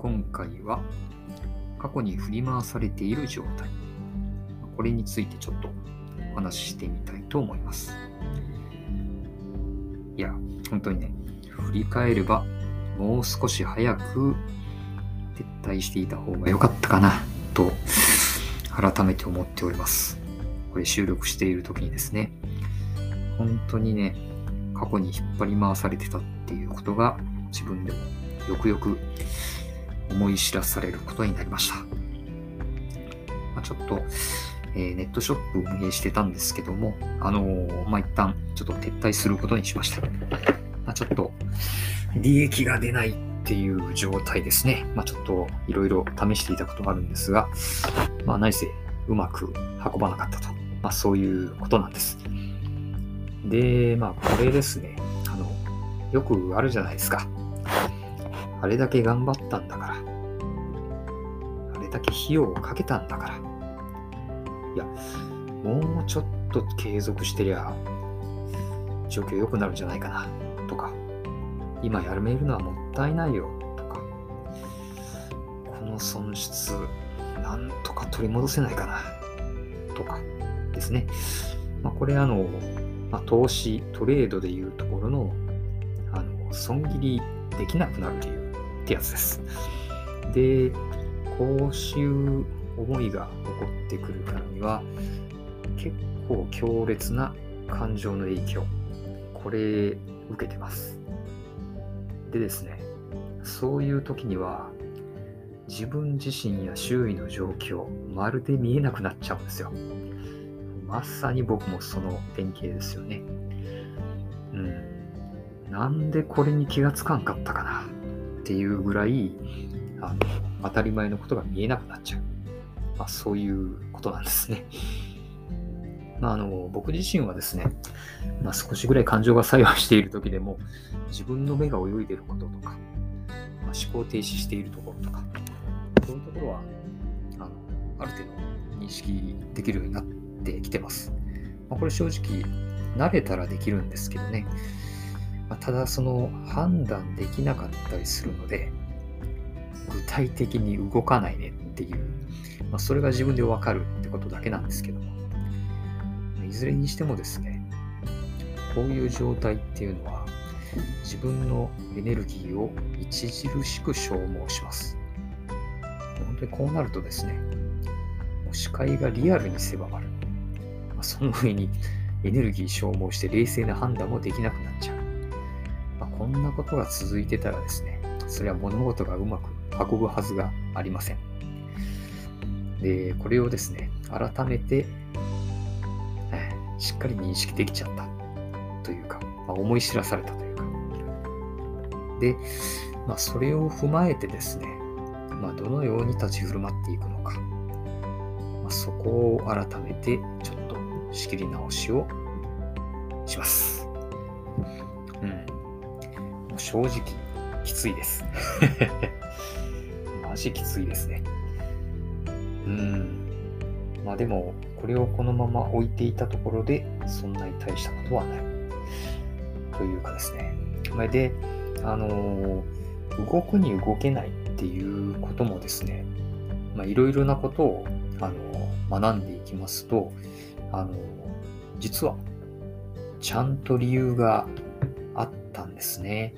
今回は過去に振り回されている状態。これについてちょっとお話ししてみたいと思います。いや、本当にね、振り返ればもう少し早く撤退していた方が良かったかなと改めて思っております。これ収録している時にですね、本当にね、過去に引っ張り回されてたっていうことが自分でもよくよく思い知らされることになりました。まあ、ちょっと、えー、ネットショップを運営してたんですけども、あのー、まあ、一旦ちょっと撤退することにしました。まあ、ちょっと利益が出ないっていう状態ですね。まあ、ちょっといろいろ試していたことがあるんですが、まあ、何せうまく運ばなかったと。まあ、そういうことなんです。で、まあ、これですね。あの、よくあるじゃないですか。あれだけ頑張ったんだから。あれだけ費用をかけたんだから。いや、もうちょっと継続してりゃ、状況良くなるんじゃないかな、とか。今やめるのはもったいないよ、とか。この損失、なんとか取り戻せないかな、とかですね。まあ、これあの、まあ、投資、トレードでいうところの、あの、損切りできなくなる理由ってやつです。で、こういう思いが起こってくるからには、結構強烈な感情の影響、これ受けてます。でですね、そういう時には、自分自身や周囲の状況、まるで見えなくなっちゃうんですよ。まさに僕もその典型ですよね。うん。なんでこれに気がつかんかったかなっていうぐらい、あの、当たり前のことが見えなくなっちゃう。まあ、そういうことなんですね。まあ、あの僕自身はですね、まあ、少しぐらい感情が作用している時でも自分の目が泳いでることとか、まあ、思考停止しているところとかそういうところはあのある程度認識できるようになってってきてます。まあ、これ正直慣れたらできるんですけどね。まあ、ただその判断できなかったりするので具体的に動かないねっていう、まあ、それが自分でわかるってことだけなんですけども、いずれにしてもですねこういう状態っていうのは自分のエネルギーを著しく消耗します。本当にこうなるとですね、視界がリアルに狭まる。まあ、その上にエネルギー消耗して冷静な判断もできなくなっちゃう。まあ、こんなことが続いてたらですね、それは物事がうまく運ぶはずがありません。で、これをですね、改めて、しっかり認識できちゃったというか、まあ、思い知らされたというか。で、まあ、それを踏まえてですね、まあ、どのように立ち振る舞っていくのか、まあ、そこを改めてちょっと仕切り直しをします。うん。正直、きついです。マジきついですね。うん。まあでも、これをこのまま置いていたところで、そんなに大したことはない。というかですね。で、あのー、動くに動けないっていうこともですね、まあ、いろいろなことを、あのー、学んでいきますと、あの、実は、ちゃんと理由があったんですね。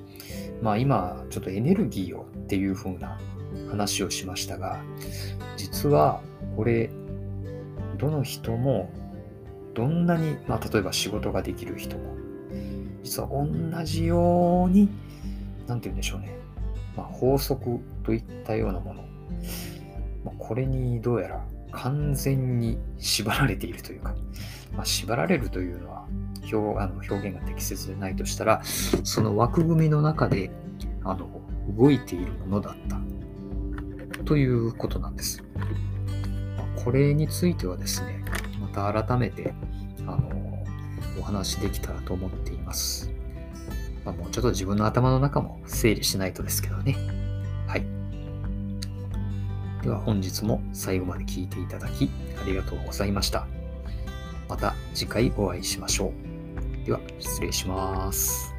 まあ今、ちょっとエネルギーをっていう風な話をしましたが、実はこれ、どの人も、どんなに、まあ例えば仕事ができる人も、実は同じように、なんて言うんでしょうね。まあ、法則といったようなもの。これにどうやら完全に縛られているというか、まあ、縛られるというのは表あの表現が適切でないとしたら、その枠組みの中であの動いているものだったということなんです。これについてはですね、また改めてあのお話できたらと思っています。まあ、もうちょっと自分の頭の中も整理しないとですけどね。はい。では本日も最後まで聞いていただきありがとうございました。また次回お会いしましょう。では失礼します。